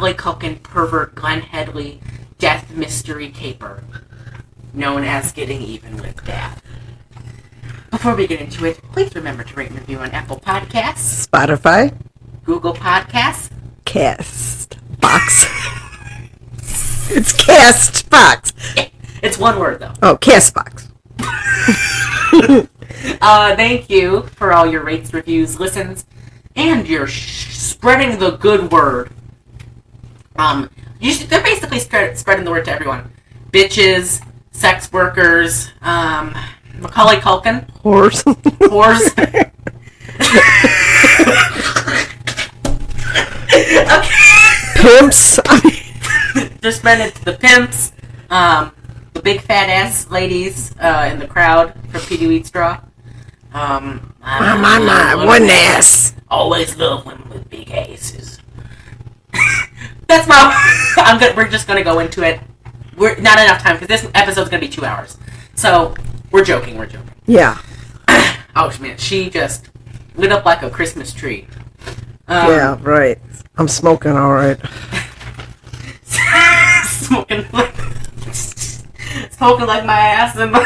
Macaulay Culkin pervert Glenn Headley death mystery caper, known as Getting Even with Dad. Before we get into it, please remember to rate and review on Apple Podcasts, Spotify, Google Podcasts, Cast Box. it's Cast Box. It's one word though. Oh, Cast Box. Uh, thank you for all your rates, reviews, listens, and your sh- spreading the good word. Um, you should, they're basically spread, spreading the word to everyone. Bitches, sex workers, um, Macaulay Culkin, Horse. whores. Pimps. They're spreading it to the pimps, um, the big fat ass ladies uh, in the crowd from Petey Wheatstraw. Um, my, my, my. One ass. Always love women with big asses. That's my. I'm good. We're just gonna go into it. We're not enough time because this episode's gonna be two hours. So we're joking. We're joking. Yeah. Oh man, she just lit up like a Christmas tree. Um, yeah, right. I'm smoking all right. smoking like smoking like my ass in the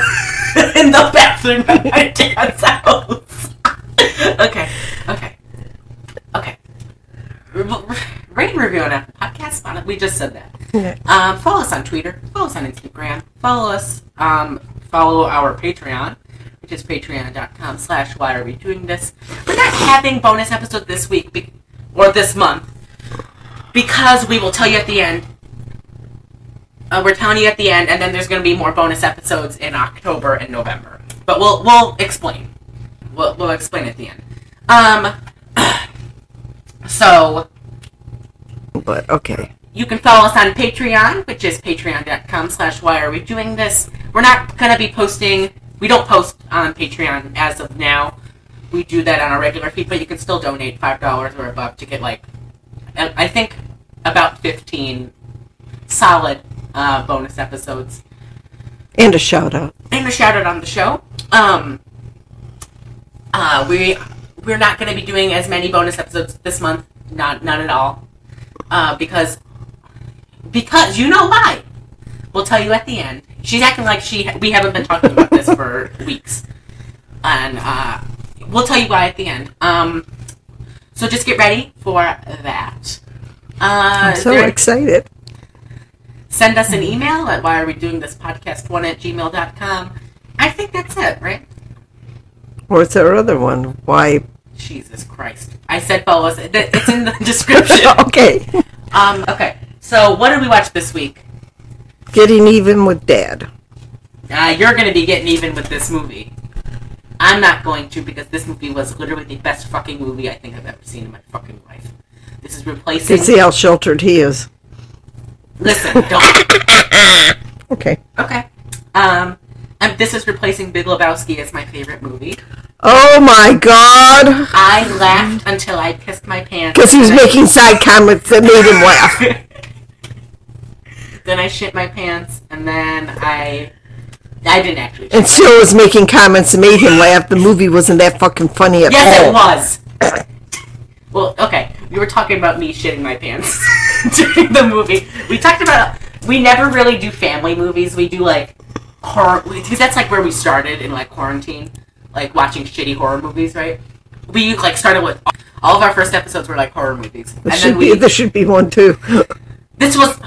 in the bathroom at my dad's house. okay, okay, okay. Rate and review on Apple Podcasts. On it, we just said that. Yeah. Um, follow us on Twitter. Follow us on Instagram. Follow us. Um, follow our Patreon, which is patreon.com slash why are we doing this. We're not having bonus episode this week be- or this month because we will tell you at the end. Uh, we're telling you at the end, and then there's going to be more bonus episodes in October and November. But we'll we'll explain. We'll, we'll explain at the end. Um. So But okay. you can follow us on Patreon, which is patreon.com slash why are we doing this. We're not going to be posting, we don't post on Patreon as of now. We do that on our regular feed, but you can still donate $5 or above to get like, I I think about 15 solid uh, bonus episodes And a shout out. and a shout out on the show. Um, uh, we we're not going to be doing as many bonus episodes this month. Not not at all. Uh, because because you know why. We'll tell you at the end. She's acting like she we haven't been talking about this for weeks, and uh, we'll tell you why at the end. Um, so just get ready for that. Uh, I'm so there- excited. send us an email at why are we doing this podcast one at gmail.com i think that's it right Or is there other one? Why? Jesus christ. I said follow us it's in the description. Okay. um okay. So what did we watch this week? Getting even with dad. uh, you're gonna be getting even with this movie. I'm not going to because this movie was literally the best fucking movie i think i've ever seen in my fucking life. This is You replacing can see how sheltered he is. listen don't. Okay. okay. Um and this is replacing big lebowski as my favorite movie Oh my god! I laughed until I pissed my pants. Because he was making side comments that made him laugh. then I shit my pants, and then I. I didn't actually. And still was making comments that made him laugh. The movie wasn't that fucking funny at yes, all. it was. well, okay. We were talking about me shitting my pants during the movie. We talked about. We never really do family movies. We do like horror because that's like where we started in like quarantine, like watching shitty horror movies, right? We like started with all of our first episodes were like horror movies, This should, then be, we. there should be one too. This was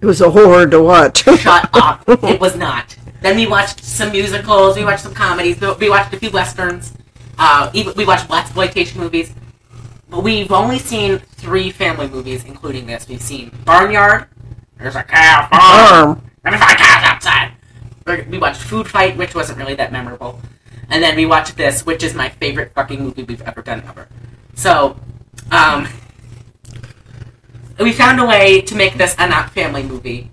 It was a horror to watch. Shut up. It was not. Then we watched some musicals. We watched some comedies. we- We watched a few westerns. Uh, even, we watched blaxploitation movies. But we've only seen three family movies, including this. We've seen Barnyard. There's a cow farm. Farm. Let me find cows outside. We- We watched Food Fight, which wasn't really that memorable. And then we watched this, which is my favorite fucking movie we've ever done ever. So, um, we found a way to make this a not family movie.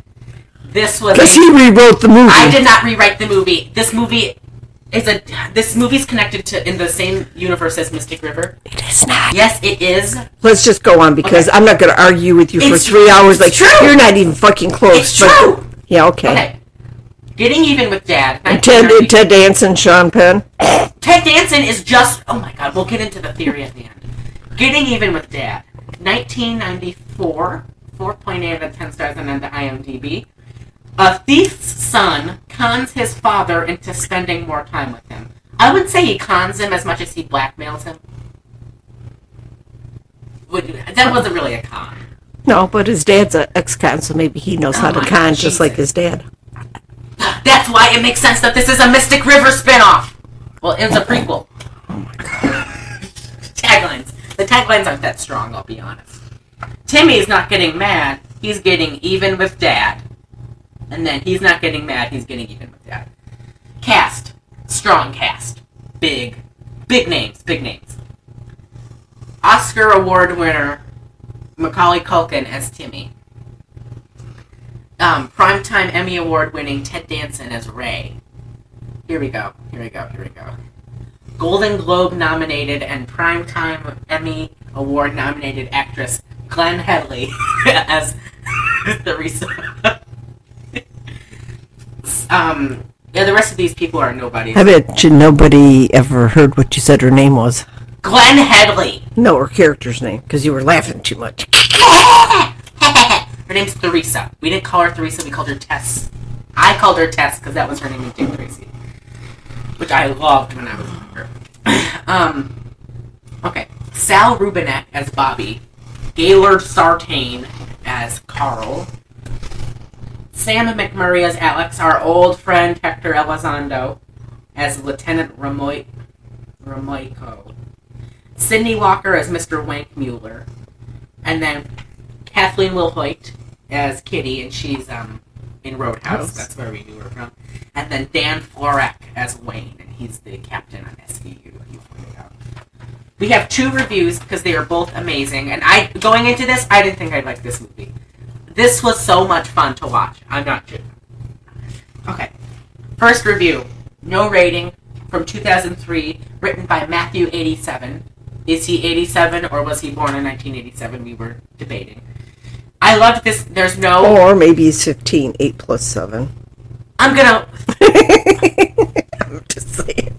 This was Because a- he rewrote the movie. I did not rewrite the movie. This movie is a this movie's connected to in the same universe as Mystic River. It is not. Yes, it is. Let's just go on because Okay. I'm not going to argue with you for three hours. Like true. you're not even fucking close. It's but- true. Yeah. Okay. Okay. Getting even with Dad. Ted, 1930. Ted Danson, Sean Penn. Ted Danson is just. Oh my God. We'll get into the theory at the end. Getting even with Dad 1994, 4.8 out of 10 stars on the IMDb. A thief's son cons his father into spending more time with him. I wouldn't say he cons him as much as he blackmails him. Would- That wasn't really a con. No, but his dad's an ex-con, so maybe he knows oh how Oh to my con just like his dad. That's why it makes sense that this is a Mystic River spinoff. Well, it was a prequel. Oh taglines. The taglines aren't that strong, I'll be honest. Timmy's not getting mad, he's getting even with dad. And then he's not getting mad, he's getting even with dad. Cast. Strong cast. Big. Big names, big names. Oscar Award winner Macaulay Culkin as Timmy. Um, Primetime Emmy Award winning Ted Danson as Ray. Here we go, here we go, here we go. Golden Globe nominated and Primetime Emmy Award nominated actress Glenn Headley as Theresa. um, yeah, the rest of these people are nobodies. I bet you nobody ever heard what you said her name was. Glenn Headley. No, her character's name, because you were laughing too much. Her name's Theresa. We didn't call her Theresa, we called her Tess. I called her Tess because that was her name in Dick Tracy. Which I loved when I was younger. um, okay. Sal Rubinek as Bobby. Gaylord Sartain as Carl. Sam McMurray as Alex. Our old friend Hector Elizondo as Lieutenant Ramoyko. Sidney Walker as Mr. Wank Mueller. And then Kathleen Wilhoit as Kitty, and she's um in Roadhouse. That's where we knew her from. And then Dan Florek as Wayne, and he's the captain on SVU. You pointed out. We have two reviews because they are both amazing. And I going into this, I didn't think I'd like this movie. This was so much fun to watch. I'm not kidding. Okay. First review. No rating from 2003, written by Matthew87. Is he 87 or was he born in 1987? We were debating. I loved this. There's no. Or maybe he's 15, 8 plus 7. I'm gonna. I'm just saying.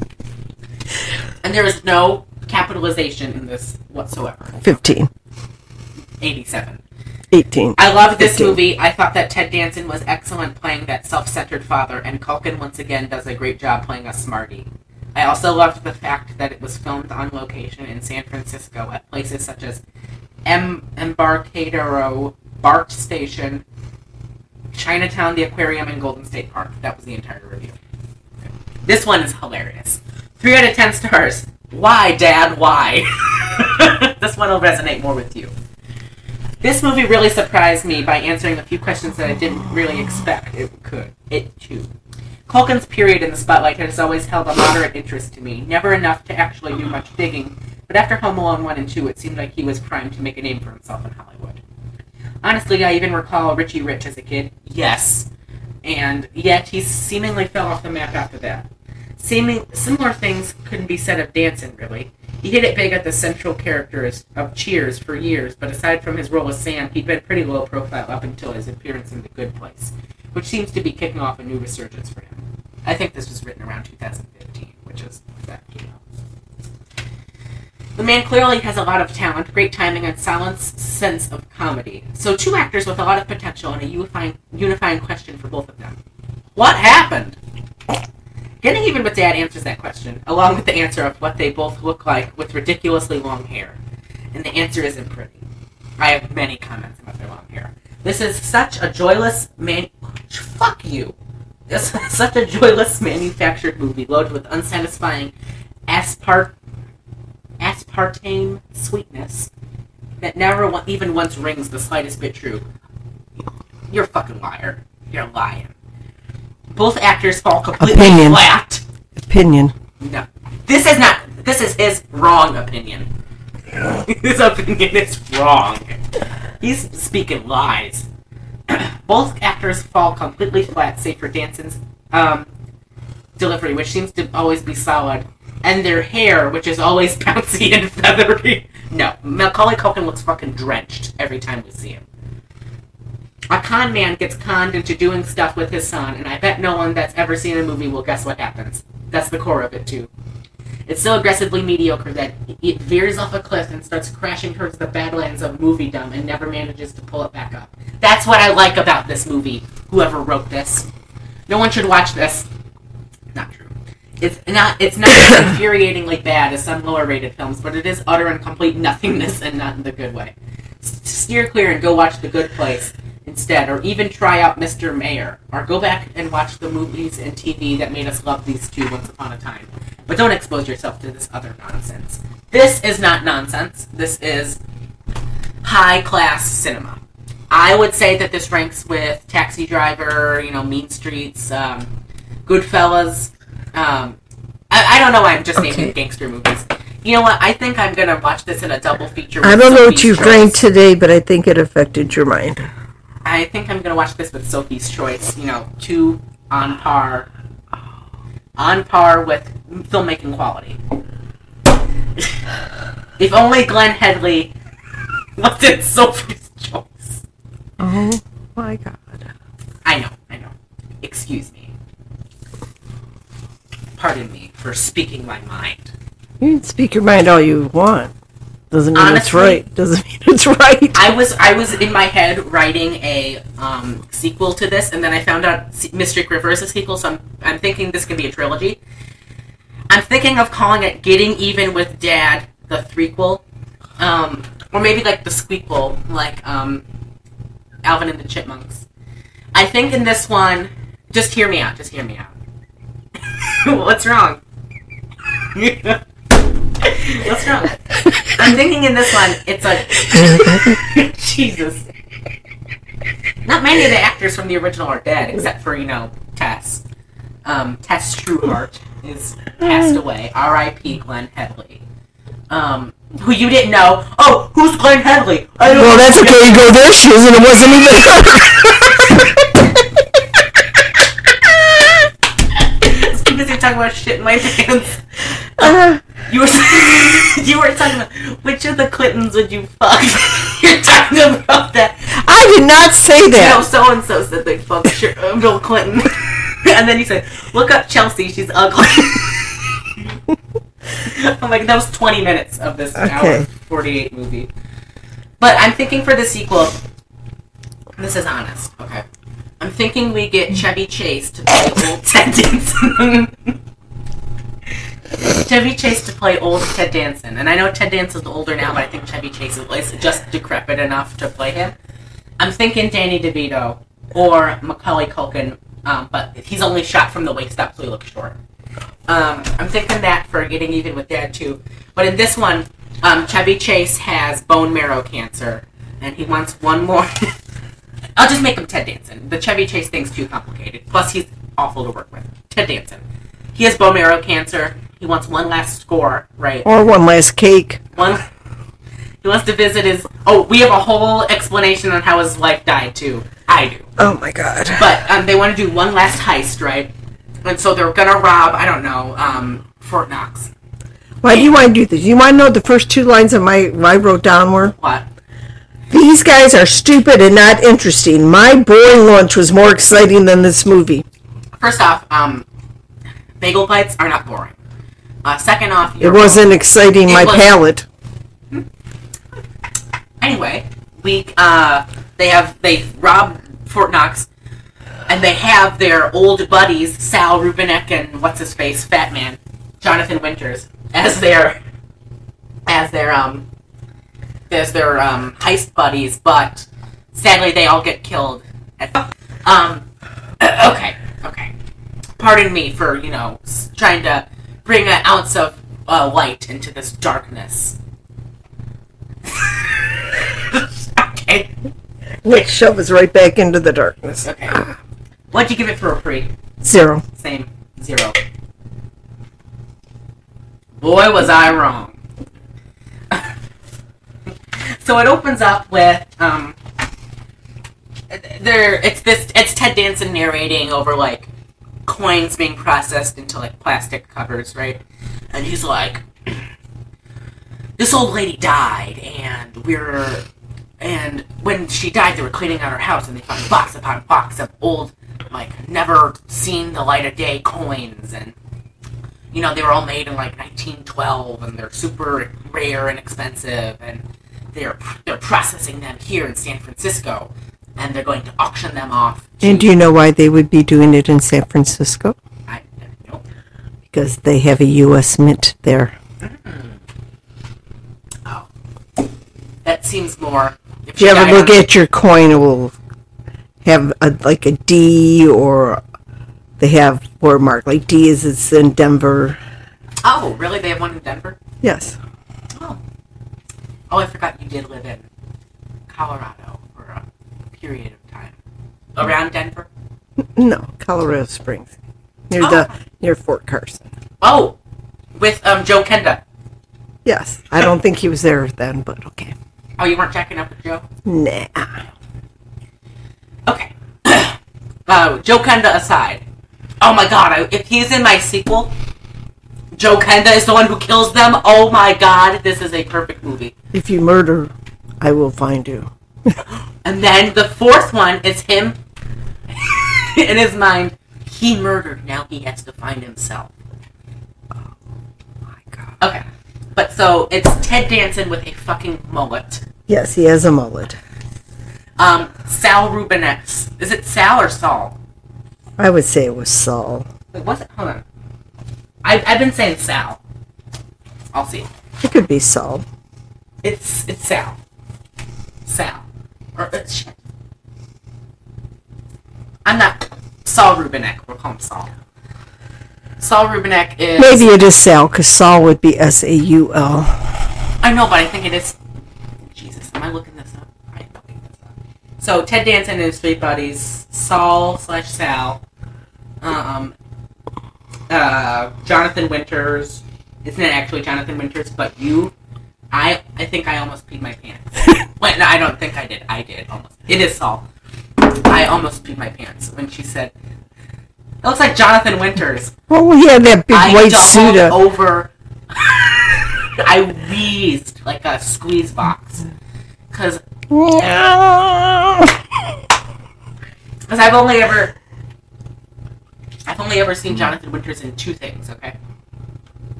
And there is no capitalization in this whatsoever. 15, 87. 18. I love this 15. movie. I thought that Ted Danson was excellent playing that self-centered father, and Culkin once again does a great job playing a smarty. I also loved the fact that it was filmed on location in San Francisco at places such as M- Embarcadero, BART Station, Chinatown, the Aquarium, and Golden State Park. That was the entire review. This one is hilarious. Three out of ten stars. Why, Dad? Why? this one will resonate more with you. This movie really surprised me by answering a few questions that I didn't really expect it could. It too. Culkin's period in the spotlight has always held a moderate interest to me, never enough to actually do much digging, but after Home Alone 1 and 2, it seemed like he was primed to make a name for himself in Hollywood. Honestly, I even recall Richie Rich as a kid. Yes. And yet he seemingly fell off the map after that. Seeming similar things couldn't be said of Danson, really. He hit it big at the central characters of Cheers for years, but aside from his role as Sam, he'd been pretty low profile up until his appearance in The Good Place, which seems to be kicking off a new resurgence for him. I think this was written around 2015, which is that came out. The man clearly has a lot of talent, great timing, and solid sense of comedy. So two actors with a lot of potential and a unifying, unifying question for both of them. What happened? Getting Even with Dad answers that question, along with the answer of what they both look like with ridiculously long hair. And the answer isn't pretty. I have many comments about their long hair. This is such a joyless man. Fuck you. This is such a joyless manufactured movie loaded with unsatisfying aspart aspartame sweetness that never even once rings the slightest bit true. You're a fucking liar. You're lying. Both actors fall completely Opinion. flat. Opinion. No. This is not. This is his wrong opinion. his opinion is wrong. He's speaking lies. Both actors fall completely flat, save for Danson's um, delivery, which seems to always be solid, and their hair, which is always bouncy and feathery. No, Macaulay Culkin looks fucking drenched every time we see him. A con man gets conned into doing stuff with his son, and I bet no one that's ever seen a movie will guess what happens. That's the core of it, too. It's so aggressively mediocre that it veers off a cliff and starts crashing towards the badlands of moviedom and never manages to pull it back up. That's what I like about this movie. Whoever wrote this, no one should watch this. Not true. It's not. It's not as infuriatingly bad as some lower-rated films, but it is utter and complete nothingness, and not in the good way. Steer clear and go watch The Good Place instead, or even try out Mr. Mayor, or go back and watch the movies and TV that made us love these two once upon a time. But don't expose yourself to this other nonsense. This is not nonsense. This is high-class cinema. I would say that this ranks with Taxi Driver, you know, Mean Streets, um, Goodfellas. Um, I, I don't know why I'm just Okay. naming gangster movies. You know what? I think I'm gonna watch this in a double feature. I don't know what Sophie's you drank today, but I think it affected your mind. I think I'm gonna watch this with Sophie's Choice. You know, two on par, on par with filmmaking quality. if only Glenn Headley was in Sophie's Choice. Oh my god. I know, I know. Excuse me. Pardon me for speaking my mind. You can speak your mind all you want. Doesn't mean it's right. Doesn't mean it's right. I was I was in my head writing a um, sequel to this, and then I found out Mystic River is a sequel, so I'm, I'm thinking this can be a trilogy. I'm thinking of calling it Getting Even with Dad, the threequel, um, or maybe like the squeakquel, like um, Alvin and the Chipmunks. I think in this one, just hear me out. Just hear me out. What's wrong? What's wrong? I'm thinking in this one, it's a Jesus. Not many of the actors from the original are dead, except for you know Tess. Um, Tess Trueheart is passed away. R.I.P. Glenn Headley. Um, who you didn't know? Oh, who's Glenn Headley? I don't well, that's okay. You go there she is, and it wasn't even Just because you're talking about shit in my pants. You were you were talking about which of the Clintons would you fuck? you're talking about that. I did not say that. You know, that. so and so said they fucked uh, Bill Clinton, and then he said, "Look up Chelsea. She's ugly." I'm like, that was 20 minutes of this hour 48 movie. But I'm thinking for the sequel. This is honest, okay. I'm thinking we get Chevy Chase to play old Danson. Chevy Chase to play old Ted Danson, and I know Ted Danson's older now, but I think Chevy Chase is just decrepit enough to play him. I'm thinking Danny DeVito or Macaulay Culkin, um, but he's only shot from the waist up, so he looks short. Um, I'm thinking that for getting even with Dad too. But in this one, um, Chevy Chase has bone marrow cancer, and he wants one more. I'll just make him Ted Danson. The Chevy Chase thing's too complicated. Plus, he's awful to work with. Ted Danson. He has bone marrow cancer. He wants one last score, right? Or one last cake. One. He wants to visit his. Oh, we have a whole explanation on how his wife died too. I do. Oh my god. But um, they want to do one last heist, right? And so they're gonna rob. I don't know. Um, Fort Knox. Why do you want to do this? You want to know the first two lines of my I wrote down were? What? These guys are stupid and not interesting. My boring lunch was more exciting than this movie. First off, um, bagel bites are not boring. Uh, second off, It wasn't exciting It my was- palate. anyway, we uh, they have they rob Fort Knox, and they have their old buddies Sal Rubinek and what's his face, Fat Man, Jonathan Winters, as their as their um as their um heist buddies, but sadly they all get killed. At, um, okay, okay. Pardon me for you know s- trying to bring an ounce of uh, light into this darkness. okay. Let's shove us right back into the darkness. Okay. What'd you give it for a pre? Zero. Same. Zero. Boy, was I wrong. so it opens up with um there it's this it's Ted Danson narrating over like coins being processed into like plastic covers, right? And he's like this old lady died and we're and when she died they were cleaning out her house and they found box upon box of old like never seen the light of day coins and you know, they were all made in like 1912 and they're super rare and expensive and they're they're processing them here in San Francisco and they're going to auction them off. And do you know why they would be doing it in San Francisco? I, nope. Because they have a U.S. mint there. Mm. Oh, that seems more. If you ever look at your coin, it will have a, like a D or they have word mark. Like D is it's in Denver. Oh, really? They have one in Denver? Yes. Oh. Oh, I forgot you did live in Colorado period of time. Around Denver? No, Colorado Springs. Near Oh. the near Fort Carson. Oh, with um Joe Kenda. Yes. I don't think he was there then, but okay. Oh, you weren't checking up with Joe? Nah. Okay. uh, Joe Kenda aside. Oh my god, I, if he's in my sequel, Joe Kenda is the one who kills them. Oh my god, this is a perfect movie. If you murder, I will find you. And then the fourth one is him in his mind. He murdered, now he has to find himself. Oh My God. Okay. But so it's Ted Danson with a fucking mullet. Yes, he has a mullet. Um, Sal Rubinex. Is it Sal or Saul? I would say it was Saul. Wait, what's it? Hold on. I, I've been saying Sal. I'll see. It could be Saul. It's it's Sal. Sal. I'm not Saul Rubinek. We'll call him Saul. Saul Rubinek is Maybe it is Sal, because Saul would be S A U L. I know, but I think it is. Jesus, am I looking this up? I am looking this up. So Ted Danson and his three buddies, Saul slash Sal, um, uh, Jonathan Winters. Isn't it actually Jonathan Winters? But you, I, I think I almost peed my pants. Wait, no, I don't think I did. I did almost. It is Saul. I almost peed my pants when she said, "It looks like Jonathan Winters." Oh yeah, that big I white suit. over. I wheezed like a squeeze box because because I've only ever I've only ever seen Jonathan Winters in two things. Okay.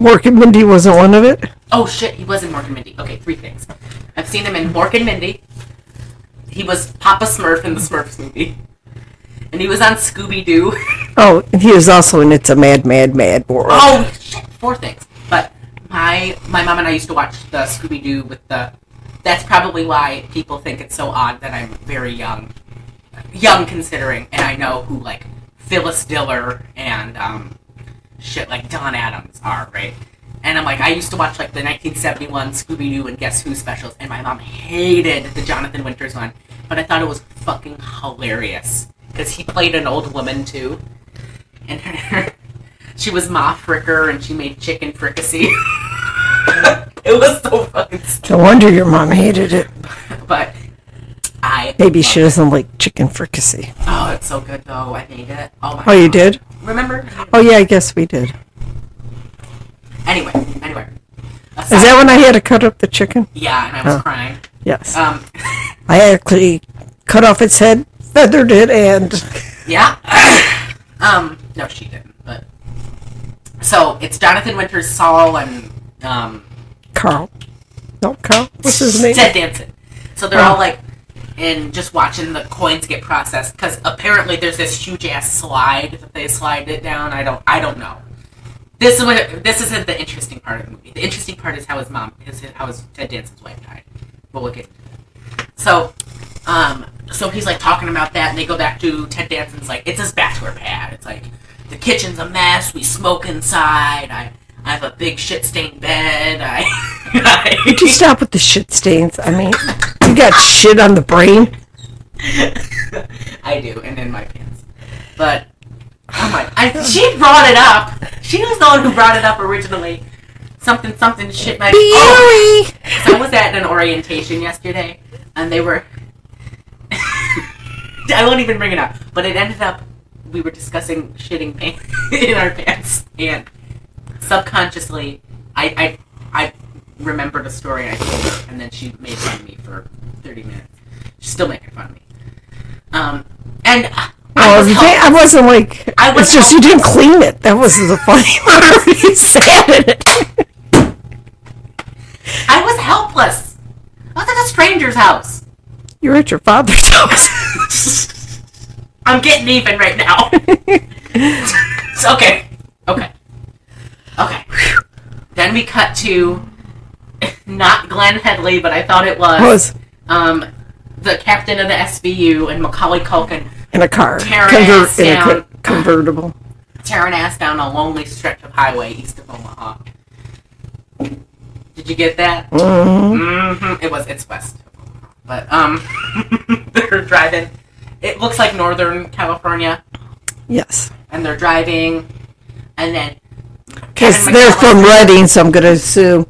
Mork and Mindy wasn't one of it. Oh shit, he was in Mork and Mindy. Okay, three things. I've seen him in Mork and Mindy. He was Papa Smurf in the Smurfs movie, and he was on Scooby Doo. Oh, and he was also in It's a Mad, Mad, Mad World. Oh shit, four things. But my my mom and I used to watch the Scooby Doo with the. That's probably why people think it's so odd that I'm very young, young considering, and I know who like Phyllis Diller and um, shit like Don Adams are, right? And I'm like, I used to watch like the 1971 Scooby Doo and Guess Who specials, and my mom hated the Jonathan Winters one, but I thought it was fucking hilarious because he played an old woman too, and her, she was Ma Fricker and she made chicken fricassee. it was so fucking stupid, No wonder your mom hated it. but I Maybe she doesn't like chicken fricassee. Oh, it's so good though. I made it. Oh my. Oh, you God. did? Remember? Oh, yeah, I guess we did. Anyway, anyway. Is that when I had to cut up the chicken? Yeah, and I was Oh. crying. Yes. Um, I actually cut off its head, feathered it, and yeah. um, no, she didn't. But so it's Jonathan Winters, Saul, and um, Carl. No, Carl. What's his name? Ted Danson. So they're Oh. all like, and just watching the coins get processed because apparently there's this huge ass slide that they slide it down. I don't, I don't know. This is what this isn't the interesting part of the movie. The interesting part is how his mom, his how his Ted Danson's wife died. But we'll get. So, um, so he's like talking about that, and they go back to Ted Danson's like it's his bachelor pad. It's like the kitchen's a mess. We smoke inside. I I have a big shit stained bed. I. I Would you stop with the shit stains? I mean, you got shit on the brain. I do, and in my pants. But oh my! I, she brought it up. She was the one who brought it up originally. Something, something, shit. My oh, so I was at an orientation yesterday, and they were. I won't even bring it up, but it ended up we were discussing shitting pants in our pants, and subconsciously, I I I remembered a story I told her, and then she made fun of me for thirty minutes. She's still making fun of me. Um, and uh, Well, wasn't. help- I wasn't like. I was it's just you didn't clean it. That was the funny part. you sat in it. I was helpless. I was at a stranger's house. You're at your father's house. I'm getting even right now. So, okay. Okay. Okay. Then we cut to not Glenn Headley, but I thought it was, was um the captain of the SVU and Macaulay Culkin in a car, ass in a co- convertible. tearing ass down a lonely stretch of highway east of Omaha. Did you get that? Mhm. hmm It was. It's west but um, they're driving. It looks like Northern California, Yes, and they're driving, and then because they're from Redding, so I'm going to assume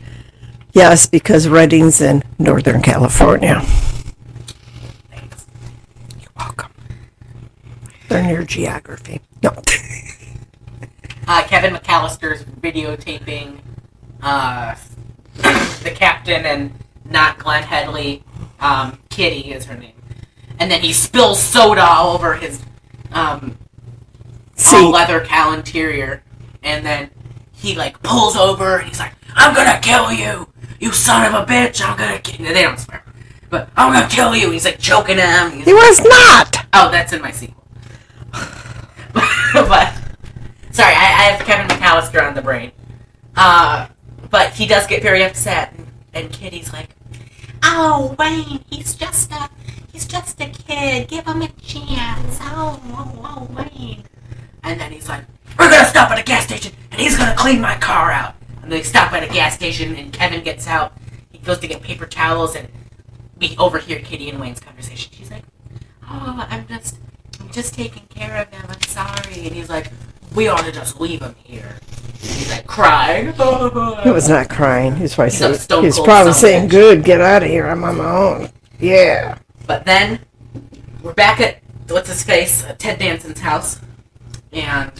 yes, because Redding's in Northern California. Thanks. You're welcome. They're near geography. No. uh, Kevin McAllister's videotaping uh, the captain and not Glenn Headley. Um, Kitty is her name, and then he spills soda all over his um, See, all leather cow interior, and then he like pulls over and he's like, "I'm gonna kill you, you son of a bitch! I'm gonna kill." They don't swear, but I'm gonna kill you. He's like choking him. He's he was not. Oh, that's in my sequel. but sorry, I, I have Kevin McAllister on the brain. Uh, but he does get very upset, and, and Kitty's like, "Oh, Wayne, he's just a he's just a kid. Give him a chance. Oh, oh, oh, Wayne." And then he's like, "We're gonna stop at a gas station, and he's gonna clean my car out." And they stop at a gas station, and Kevin gets out. He goes to get paper towels, and we overhear Kitty and Wayne's conversation. She's like, "Oh, I'm just, just taking care of him. I'm sorry." And he's like, "We ought to just leave him here." He's like crying. He was not crying. He was probably He's saying, stone he was cold probably son of a saying "Good, get out of here. I'm on my own." Yeah. But then we're back at what's his face, uh, Ted Danson's house, and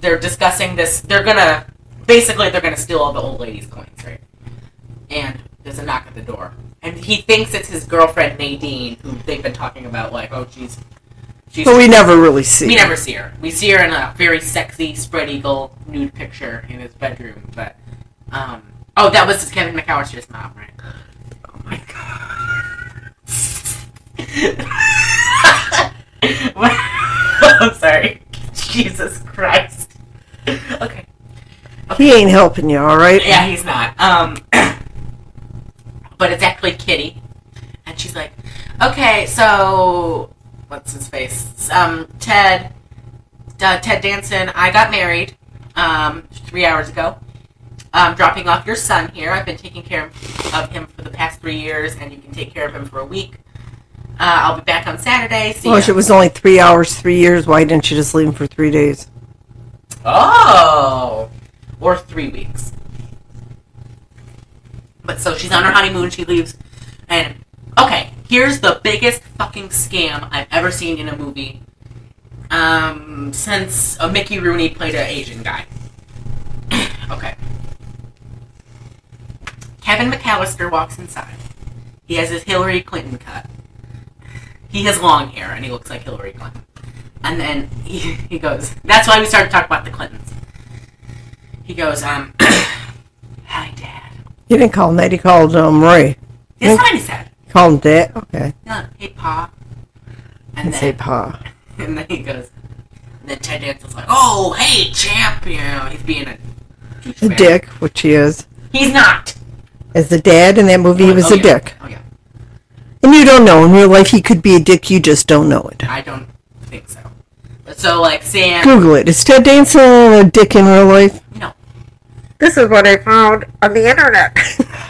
they're discussing this. They're gonna basically they're gonna steal all the old lady's coins, right? And there's a knock at the door, and he thinks it's his girlfriend Nadine, who they've been talking about, like, oh, she's she's. But we never really see. we her. never see her. We see her in a very sexy spread eagle nude picture in his bedroom, but um. Oh, that was Kevin McAllister's mom, right? Oh my god. I'm sorry. Jesus Christ. Okay. He ain't helping you, all right? Yeah, he's not. Um, but it's actually Kitty, and she's like, "Okay, so what's his face? Um, Ted, uh, Ted Danson. I got married, um, three hours ago. I'm dropping off your son here. I've been taking care of him for the past three years, and you can take care of him for a week. Uh, I'll be back on Saturday. See Well, ya." if it was only three hours, three years, why didn't you just leave him for three days? Oh, or three weeks. But so she's on her honeymoon. She leaves, and okay, here's the biggest fucking scam I've ever seen in a movie. Um, since uh, Mickey Rooney played an Asian guy. okay. Kevin McAllister walks inside. He has his Hillary Clinton cut. He has long hair and he looks like Hillary Clinton. And then he, he goes, that's why we started talking about the Clintons. He goes, um, hi, Dad. He didn't call that. He called um, Ray. That's what he said. He called him Dad. Okay. No, hey, Pa. And And say then, Pa. and then he goes, and then Ted Danson's like, oh, hey, champ. You know, he's being a A douchebag. dick, which he is. He's not. As the dad in that movie, he oh, was Oh, a yeah. dick. Oh, yeah. And you don't know. In real life, he could be a dick. You just don't know it. I don't think so. But so, like, Sam, Google it. Is Ted Danson a dick in real life? no. This is what I found on the internet.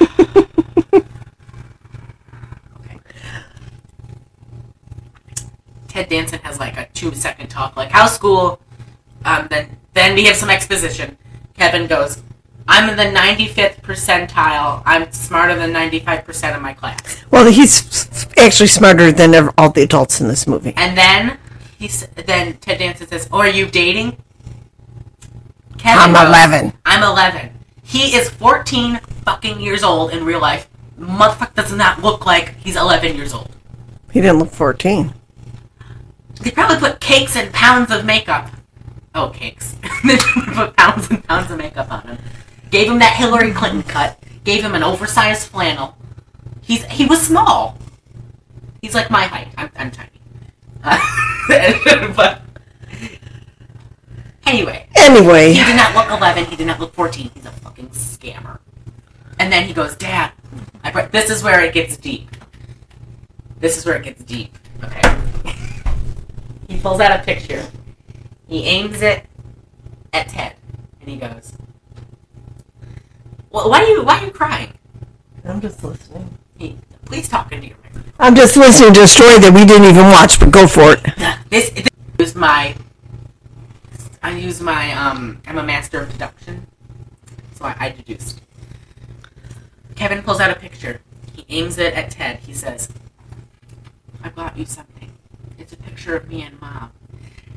Ted Danson has like a two second talk, like how's school? Um, then then we have some exposition. Kevin goes, I'm in the 95th percentile. I'm smarter than 95% of my class. well, he's actually smarter than ever, all the adults in this movie. And then he's then Ted Danson says, "Oh, are you dating?" Kevin I'm goes, 11. I'm 11. He is 14 fucking years old in real life. Motherfucker does not look like he's 11 years old. He didn't look 14. They probably put cakes and pounds of makeup. Oh, cakes. they put pounds and pounds of makeup on him. Gave him that Hillary Clinton cut. Gave him an oversized flannel. He's he was small. He's like my height. I'm, I'm tiny. Uh, but anyway, Anyway, he did not look 11. He did not look 14. He's a fucking scammer. And then he goes, Dad, I brought, this is where it gets deep. This is where it gets deep. Okay. he pulls out a picture. He aims it at Ted, and he goes, well, "Why are you Why are you crying?" I'm just listening. He, please talk into your microphone. I'm just listening to a story that we didn't even watch, but go for it. This, this is my. I use my um. I'm a master of deduction, so I, I deduced. Kevin pulls out a picture. He aims it at Ted. He says, "I bought you something. It's a picture of me and mom."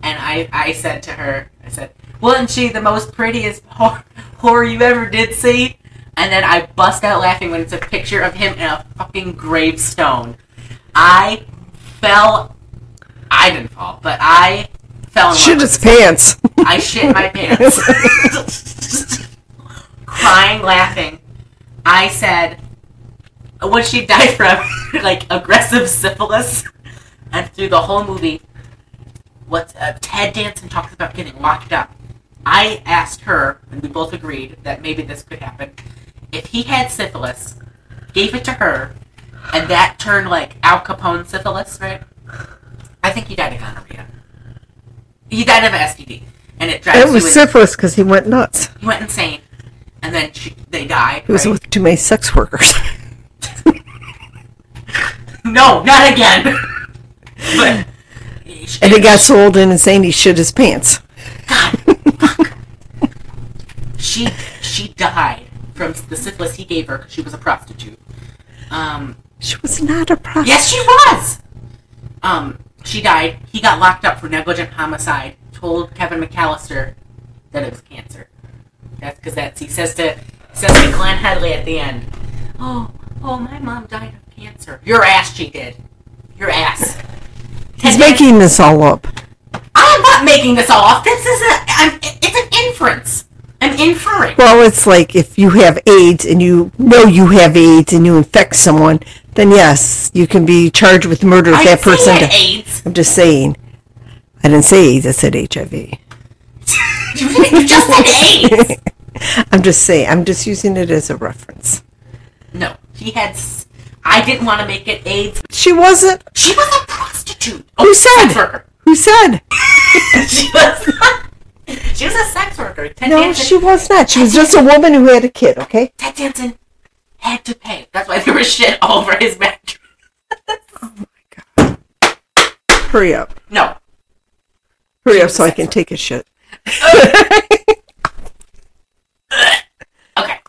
And I, I said to her, I said, "Wasn't she the most prettiest whore, whore you ever did see?" And then I bust out laughing when it's a picture of him in a fucking gravestone. I fell. I didn't fall, but I fell in love Shit his pants. I shit my pants. Crying, laughing. I said, what she died from, like aggressive syphilis. And through the whole movie, what uh, Ted Danson talks about getting locked up. I asked her, and we both agreed that maybe this could happen. If he had syphilis, gave it to her, and that turned like Al Capone syphilis, right? I think he died of gonorrhea. He died of STD, and it drives It was syphilis because he went nuts. he went insane, and then she, they die. He was right? with too many sex workers. no, not again. but and he got sold in and saying he shit his pants. God, fuck. she she died from the syphilis he gave her because she was a prostitute. Um, She was not a prostitute. yes, she was. Um, she died. He got locked up for negligent homicide. Told Kevin McAllister that it was cancer. That's because that's he says to says to Glenn Headley at the end. Oh, oh, my mom died of cancer. Your ass, she did. Your ass. He's making this all up. I'm not making this all up. This is a. I'm, it's an inference. I'm inferring. Well, it's like if you have AIDS and you know you have AIDS and you infect someone, then yes, you can be charged with murder if I that person. had AIDS. I'm just saying. I didn't say AIDS. I said HIV. you you just said AIDS. I'm just saying. I'm just using it as a reference. No, he had. I didn't want to make it AIDS. She wasn't. She was a prostitute. Who Oh, said? worker. Who said? she was. Not, she was a sex worker. Ted No, Danson, she was not. She was just a woman who had a kid. Okay. Ted Danson had to pay. That's why there was shit all over his mattress. Oh my god! Hurry up. No, Hurry up so I can take a shit. Okay.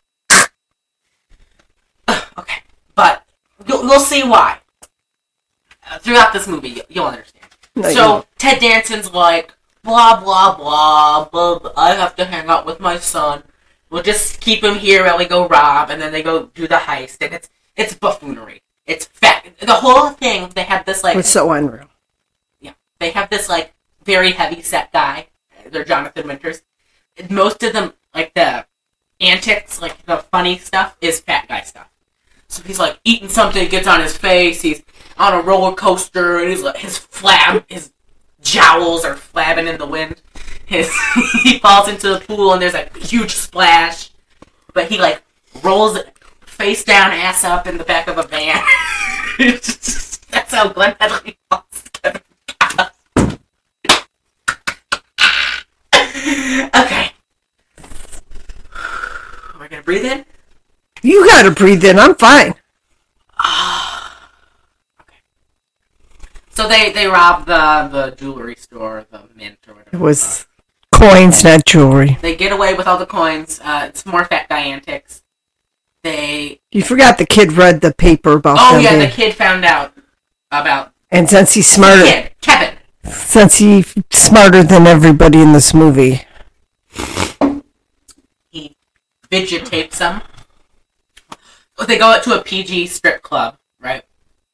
okay. But you'll, you'll see why. Uh, throughout this movie, you- you'll understand. No, so, won't. Ted Danson's like, blah, blah, blah, blah, blah, I have to hang out with my son. We'll just keep him here while we go rob, and then they go do the heist, and it's it's buffoonery. It's fat. The whole thing, they have this, like, It's so unreal. yeah, they have this like very heavy set guy. They're Jonathan Winters. Most of them, like the antics, like the funny stuff, is fat guy stuff. So he's like eating something, gets on his face. He's on a roller coaster, and he's like his flab, his jowls are flapping in the wind. His he falls into the pool, and there's a huge splash. But he like rolls face down, ass up in the back of a van. That's how Glenn Headley falls. Okay. We're gonna breathe in. You gotta breathe in. I'm fine. So they they rob the the jewelry store, the mint or whatever. It was coins, not jewelry. They get away with all the coins. Uh, it's more fat guy antics. They You forgot the kid read the paper about oh yeah, the kid found out about and since he's smarter, kid Kevin. since he's smarter than everybody in this movie, he videotapes them. They go out to a PG strip club, right?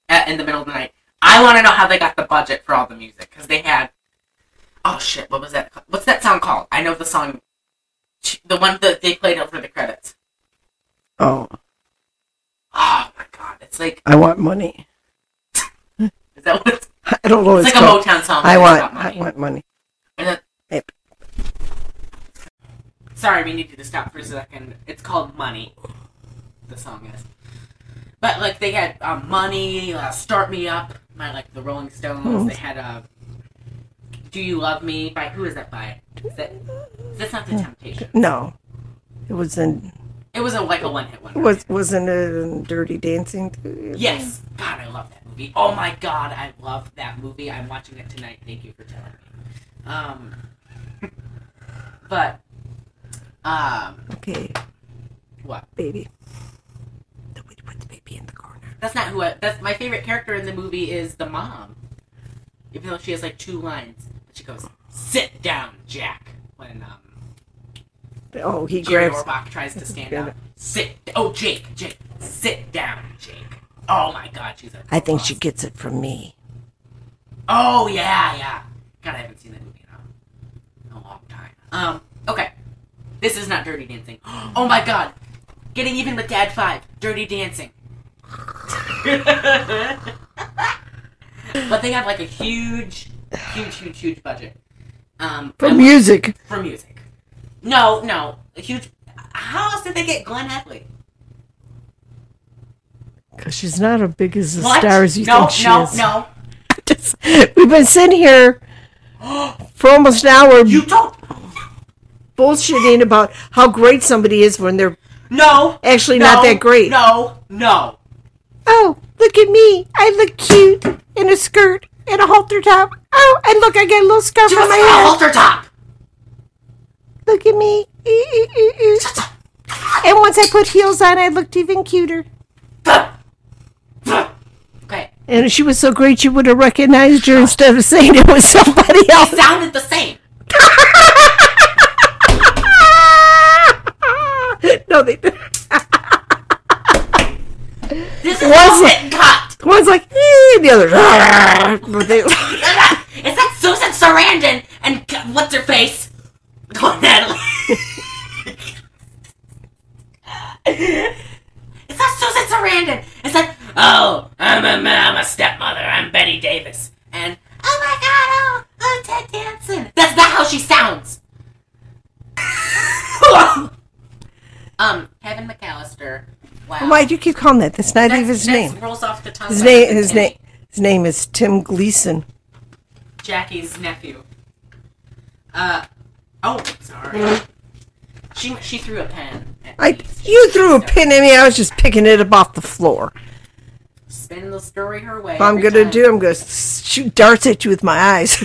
At, in the middle of the night. I want to know how they got the budget for all the music because they had. Oh shit! What was that? What's that song called? I know the song. The one that they played over the credits. Oh, Oh my god! It's like I want money. is that what it's? I don't know It's it's like a called. Motown song. I want, I money. want money. Then-. Sorry, we need you to stop for a second. It's called Money. The song is. But like they had um, Money, uh, Start Me Up by like the Rolling Stones. They had uh, Do You Love Me by who is that by? Is that that's not the Temptation. No, it was in. It was a like a one hit one. Was wasn't it in Dirty Dancing? Yes. God, I love that movie. Oh my god, I love that movie. I'm watching it tonight. Thank you for telling me. Um, but um, Okay, what? baby. Nobody put the baby in the corner. That's not who. I, that's my favorite character in the movie is the mom. Even though she has like two lines, she goes, "Sit down, Jack." When um, Oh, he Jerry grabs. Orbach tries to stand up, sit. Oh, Jake, Jake, sit down, Jake. Oh my God, she's a. I think she gets it from me. Oh yeah, yeah. God, I haven't seen that movie in a, a long time. Um. Okay. This is not Dirty Dancing. Oh my God. Getting even with Dad Five. Dirty Dancing. but they have like a huge, huge, huge, huge budget. Um, For and- music. for music. No, no, a huge. How else did they get Glenn Headley? Because she's not as big as the What? star as you no, think she no, is. no. Just- we've been sitting here for almost an hour You don't. bullshitting about how great somebody is when they're No. actually no, not that great. No, no. Oh, look at me. I look cute in a skirt and a halter top. Oh, and look, I got a little scarf She on my a head. halter top. Look at me. And once I put heels on, I looked even cuter. Okay. And she was so great, you would have recognized her instead of saying it was somebody else. Sounded the same. no, they didn't. This is it? hit cut. One's like, eh, the other, but they, Is that Susan Sarandon and c- what's her face? Oh, Natalie. Is that Susan Sarandon? It's like, oh, I'm a, I'm a stepmother. I'm Bette Davis. And, oh my god, oh, oh, Ted Danson. That's not how she sounds. um, Kevin McAllister. Wow. why do you keep calling that? That's not That's- even his name. rolls off the tongue. His name, his name, his name is Tim Gleason. Jackie's nephew. Uh, oh, sorry. She she threw a pen. I, you threw a pin at me. I was just picking it up off the floor. Spin the story her way. I'm gonna time. do, I'm gonna shoot darts at you with my eyes.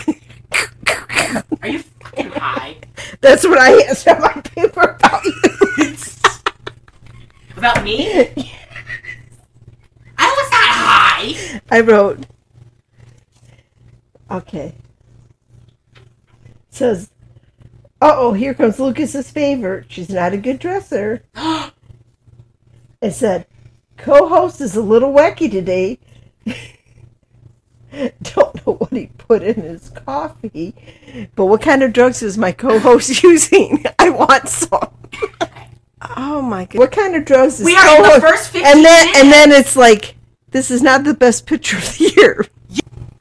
Are you fucking high? That's what I on my paper about you. About me? I was not high. I wrote. Okay. Says, uh oh, here comes Lucas's favorite. She's not a good dresser. It said, co host is a little wacky today. Don't know what he put in his coffee, but what kind of drugs is my co host using? I want some. Oh my god. What kind of drugs is We are in the first 15 And then and then it's like this is not the best picture of the year.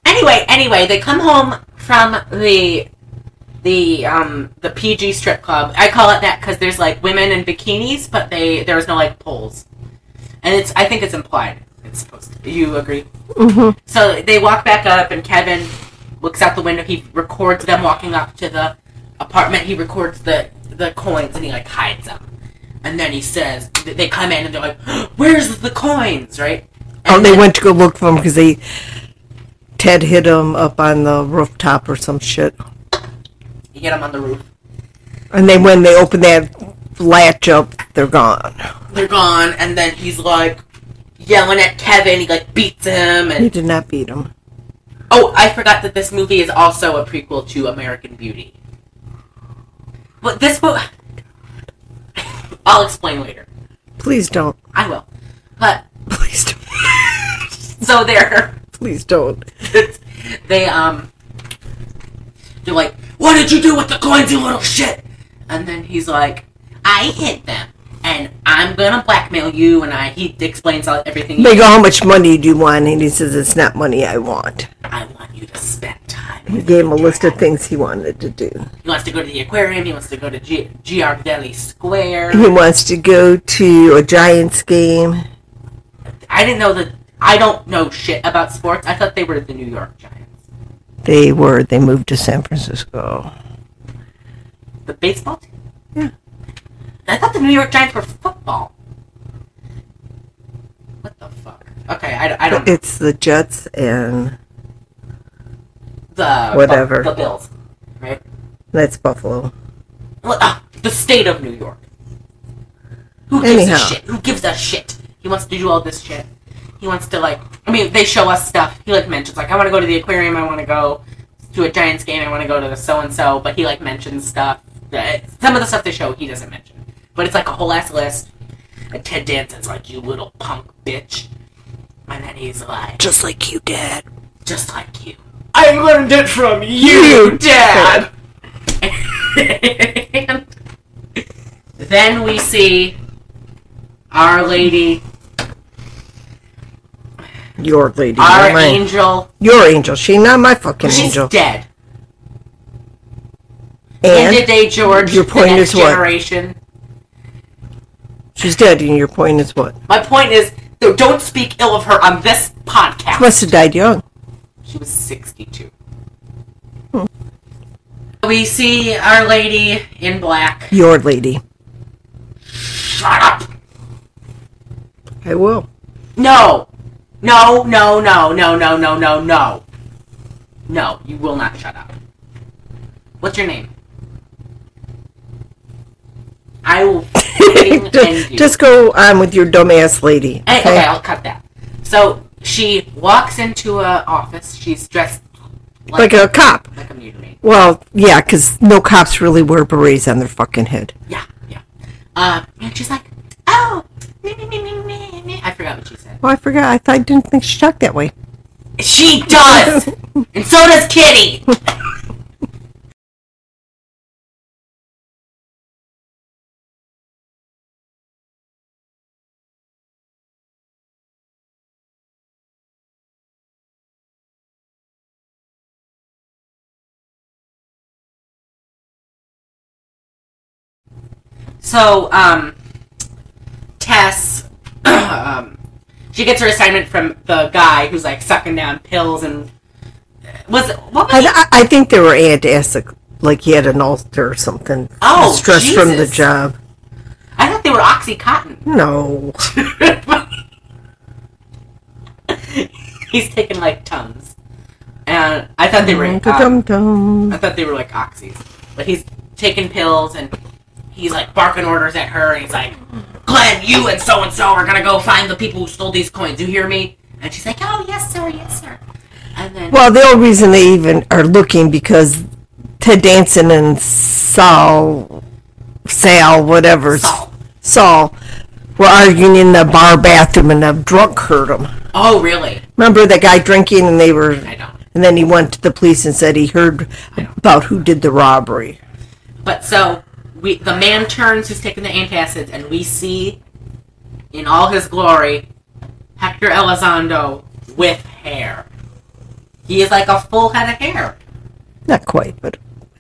Anyway, anyway, they come home from the the um the PG strip club. I call it that because there's like women in bikinis, but they there's no like poles, and it's I think it's implied. It's supposed to. You agree? Mm-hmm. So they walk back up, and Kevin looks out the window. He records them walking up to the apartment. He records the the coins, and he like hides them. And then he says they come in, and they're like, "Where's the coins?" Right? Oh, they then- went to go look for him because they Ted hit him up on the rooftop or some shit. You get them on the roof. And then when they open that latch up, they're gone. they're gone, and then he's like yelling at Kevin. He like beats him, He did not beat him. oh, I forgot that this movie is also a prequel to American Beauty. But this book, I'll explain later. Please don't. I will. But Please don't. so there, Please don't. they um they're like, What did you do with the coins, you little shit? And then he's like, I hid them. And I'm gonna blackmail you and I he explains all, everything They go, how much money do you want? And he says, it's not money I want. I want you to spend time. He gave him a list of things he wanted to do. He wants to go to the aquarium, he wants to go to G- Ghirardelli Square. He wants to go to a Giants game. I didn't know that I don't know shit about sports. I thought they were the New York Giants. They were, they moved to San Francisco. The baseball team? Yeah. Thought the New York Giants were football. What the fuck? Okay, I, I don't know. It's the Jets and The Whatever. The Bills, right? that's Buffalo. Well, ah, the state of New York. Who gives Anyhow. a shit? Who gives a shit? He wants to do all this shit. He wants to like. I mean, they show us stuff. He like mentions like, I want to go to the aquarium. I want to go to a Giants game. I want to go to the so and so. But he like mentions stuff. that- Some of the stuff they show he doesn't mention. But it's like a whole ass list. And Ted Danson's like, you little punk bitch. And then he's like, Just like you, Dad. just like you. I learned it from you, Dad. and then we see Our Lady, Your lady. our not mine. angel. Your angel. She not my fucking angel. She's angel. dead. And Ended Day George, your point the next is what? generation. She's dead, and your point is what? My point is, th- don't speak ill of her on this podcast. Must have died young. She was 62. Hmm. We see Our Lady in black. Your lady. Shut up! I will. No! No, no, no, no, no, no, no, no. No, you will not shut up. What's your name? I will just, just go on with your dumbass lady. Eh, Okay. okay, I'll cut that. So she walks into a office. She's dressed Like a cop. like a mutiny. Well, yeah, because no cops really wear berets on their fucking head. Yeah, yeah. Uh, and she's like, "Oh, me, me, me, me, me, me." I forgot what she said. Oh, I forgot. I, thought, I didn't think she talked that way. She does, and so does Kitty. So, um, Tess, um, she gets her assignment from the guy who's like sucking down pills and was what was I, it? I- think they were antacids, like he had an ulcer or something. Oh, stress from the job. I thought they were OxyContin. No, He's taking like tons, and I thought they were. um, I thought they were like oxys, but he's taking pills and he's like barking orders at her, and he's like, "Glenn, you and so and so are gonna go find the people who stole these coins. You hear me?" And she's like, "Oh yes, sir, yes, sir." And then Well, the only reason they even are looking because Ted Danson and Saul, Sal, whatever, Saul. Saul, were arguing in the bar bathroom, and a drunk heard them. Oh really? Remember that guy drinking, and they were, I don't. and then he went to the police and said he heard about who did the robbery. But so we the man turns who's taking the antacids, and we see in all his glory Hector Elizondo with hair. He is like a full head of hair, Not quite, but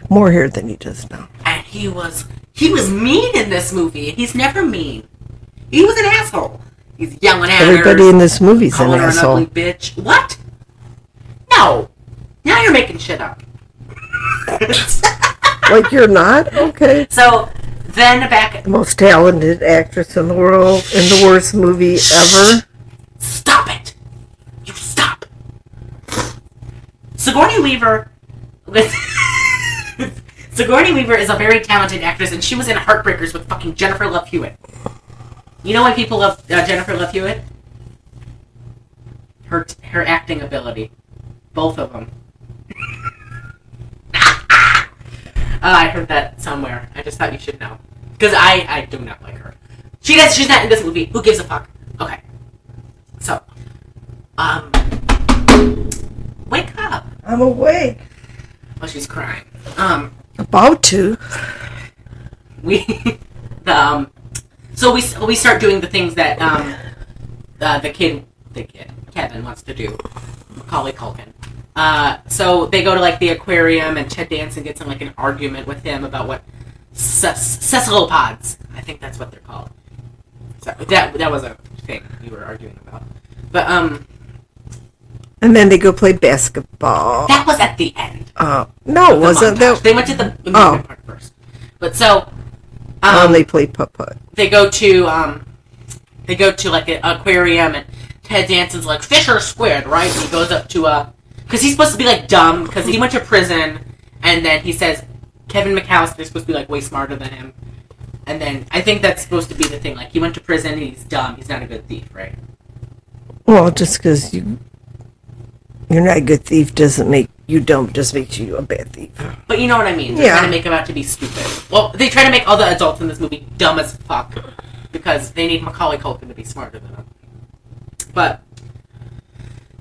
more hair than he does now. and he was he was mean in this movie. and He's never mean. He was an asshole. He's yelling at Everybody her, in this movie's an calling her an asshole. ugly bitch. What? No. Now you're making shit up. Like you're not okay. so then back Most talented actress in the world in the worst movie ever. Stop it! You stop! Sigourney Weaver with Sigourney Weaver is a very talented actress, and she was in Heartbreakers with fucking Jennifer Love Hewitt. You know why people love uh, Jennifer Love Hewitt? Her her acting ability, both of them. I heard that somewhere. I just thought you should know because I I do not like her. She does. She's not in this movie. Who gives a fuck? Okay. So, um, wake up. I'm awake. Oh, she's crying. Um, About to. we, the, um, so we we start doing the things that um, uh, the kid, the kid, Kevin wants to do. Macaulay Culkin. Uh, so they go to like the aquarium, and Ted Danson gets in like an argument with him about what cephalopods. I think that's what they're called. So that that was a thing we were arguing about. But um, And then they go play basketball. that was at the end. Uh, no, wasn't montage. that? They went to the amusement Oh. park first. But so, Oh, um, they play putt putt. they go to um, they go to like an aquarium, and Ted Danson's like fish are squid, right? And he goes up to a because he's supposed to be like dumb because he went to prison, and then he says Kevin McAllister's supposed to be like way smarter than him, and then I think that's supposed to be the thing. Like he went to prison, and he's dumb. He's not a good thief, right? Well, just because you you're not a good thief doesn't make you dumb. Just makes you a bad thief. But you know what I mean. They're Yeah. trying to make him out to be stupid. Well, they try to make all the adults in this movie dumb as fuck because they need Macaulay Culkin to be smarter than them. But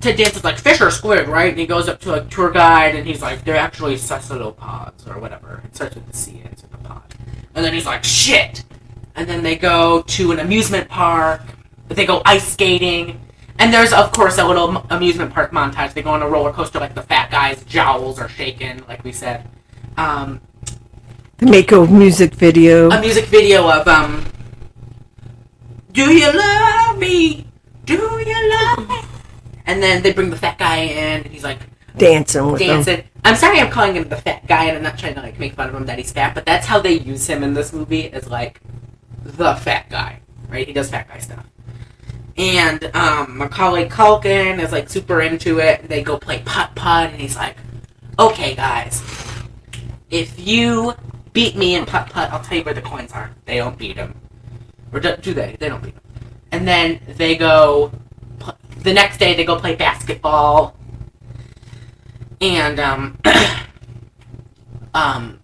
Ted Danson's like fish or squid, right? And he goes up to a tour guide and he's like, they're actually cephalopods or whatever. It starts with the C, ends with a pod. And then he's like, shit. And then they go to an amusement park. They go ice skating. And there's, of course, a little amusement park montage. They go on a roller coaster like the fat guy's jowls are shaken, like we said. Um, They make a music video. a music video of um Do you love me? Do you love me? And then they bring the fat guy in and he's like dancing with them. dancing. I'm sorry I'm calling him the fat guy and I'm not trying to like make fun of him that he's fat, but that's how they use him in this movie as like the fat guy. Right? He does fat guy stuff. And um Macaulay Culkin is like super into it. They go play putt putt and he's like, Okay guys, if you beat me in putt putt, I'll tell you where the coins are. They don't beat him. Or do, do they? They don't beat him. And then they go. Pl- The next day they go play basketball. And um, um,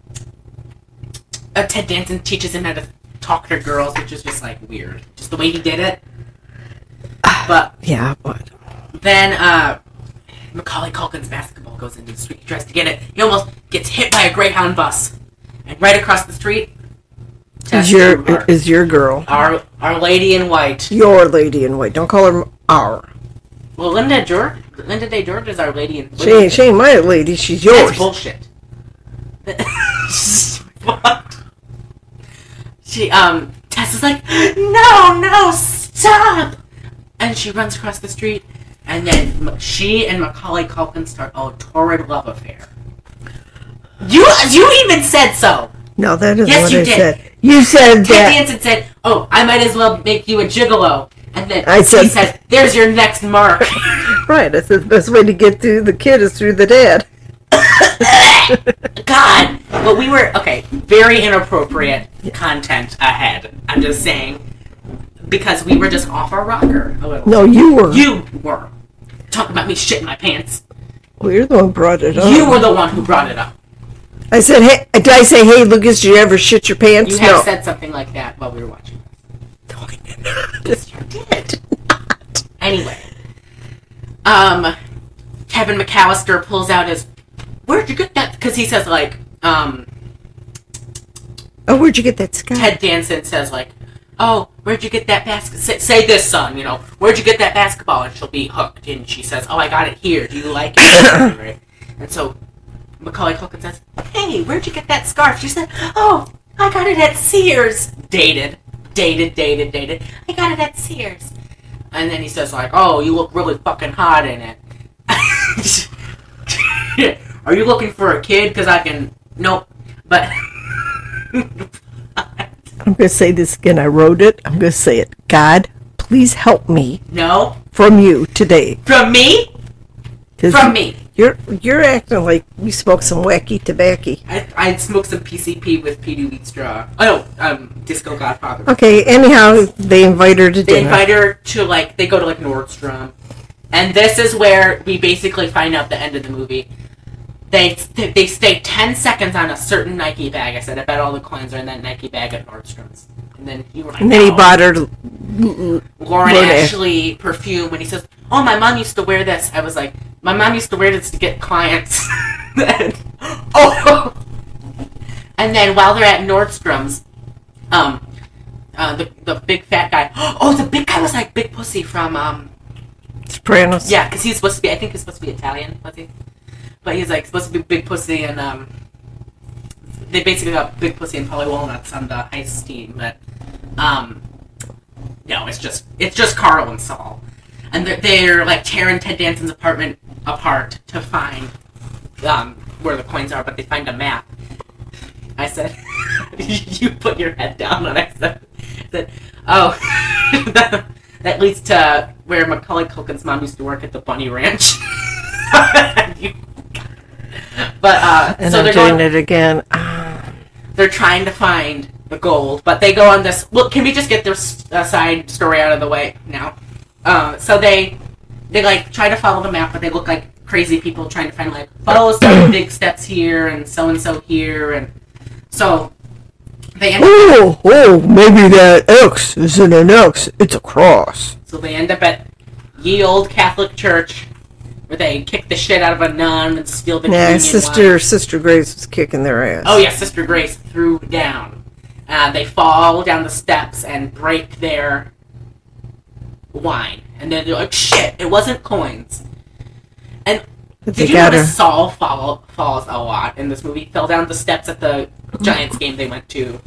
uh, Ted Danson teaches him how to talk to girls, which is just like weird, just the way he did it. But Yeah, but then uh, Macaulay Culkin's basketball goes into the street. He tries to get it. He almost gets hit by a Greyhound bus, and right across the street, is your is your girl our our lady in white. your lady in white? Don't call her our. Well, Linda George, Linda Day George is our lady in. She ain't, she ain't my lady. She's yours. That's bullshit. what? She um Tess is like, no, no, stop, and she runs across the street, and then she and Macaulay Culkin start a torrid love affair. You you even said so. No, that isn't Yes, what you I did. said. You said Ted that. Danson said, "Oh, I might as well make you a gigolo," and then I said- he said, "There's your next mark." Right. I said the best way to get through the kid is through the dad. God, but we were okay. Very inappropriate content ahead. I'm just saying because we were just off our rocker a little. No, you were. You were talking about me shitting my pants. Well, you're the one who brought it up. You were the one who brought it up. I said, hey, did I say, hey, Lucas, did you ever shit your pants? You have no. said something like that while we were watching. No, I did not. Yes, you did. Anyway, um, Kevin McAllister pulls out his. Where'd you get that? Because he says like, um, Oh, where'd you get that scarf? Ted Danson says like, "Oh, where'd you get that basket? Say, say this, son. You know, where'd you get that basketball?" And she'll be hooked, and she says, "Oh, I got it here. Do you like it?" right? And so Macaulay Culkin says, "Hey, where'd you get that scarf?" She said, "Oh, I got it at Sears. Dated, dated, dated, dated. I got it at Sears." And then he says like, "Oh, you look really fucking hot in it." Are you looking for a kid? Because I can. Nope. But. I'm going to say this again. I wrote it. I'm going to say it. God, please help me no. from you today. From me? From me. You're, you're acting like you smoked some wacky tobacco. I, I smoked some PCP with Petey Wheatstraw. Oh, no, um, Disco Godfather. Okay, anyhow, they invite her to They dinner. invite her to, like, they go to, like, Nordstrom. And this is where we basically find out the end of the movie. They, they stay 10 seconds on a certain Nike bag. I said, I bet all the coins are in that Nike bag at Nordstrom's. And then you were like, and then he bought her. Lauren Ashley perfume, and he says, "Oh, my mom used to wear this." I was like, "My mom used to wear this to get clients." and, oh, and then while they're at Nordstrom's, um, uh, the the big fat guy. Oh, the big guy was like Big Pussy from um, Sopranos. yeah, because he's supposed to be. I think he's supposed to be Italian, was he? But he's like supposed to be Big Pussy, and um, they basically got Big Pussy and Paulie Walnuts on the heist team. But um, no, it's just it's just Carl and Saul, and they're, they're like tearing Ted Danson's apartment apart to find um where the coins are, but they find a map. I said, "You put your head down," and I said, I said "Oh." that- that leads to where Macaulay Culkin's mom used to work at the Bunny Ranch. You- but uh, And so I'm they're doing going, it again. Ah, they're trying to find the gold, but they go on this. Look, can we just get this uh, side story out of the way now? Uh, so they they like try to follow the map, but they look like crazy people trying to find like follow some big steps here and so and so here, and so they end Oh, oh, maybe that X isn't an X, it's a cross. So they end up at ye old Catholic church, where they kick the shit out of a nun and steal the Yeah, Sister wine. Sister Grace was kicking their ass. Oh yeah, Sister Grace threw down. Uh, they fall down the steps and break their wine, and then they're like, "Shit! It wasn't coins." And did you notice her. Saul fall, falls a lot in this movie? He fell down the steps at the Giants game they went to.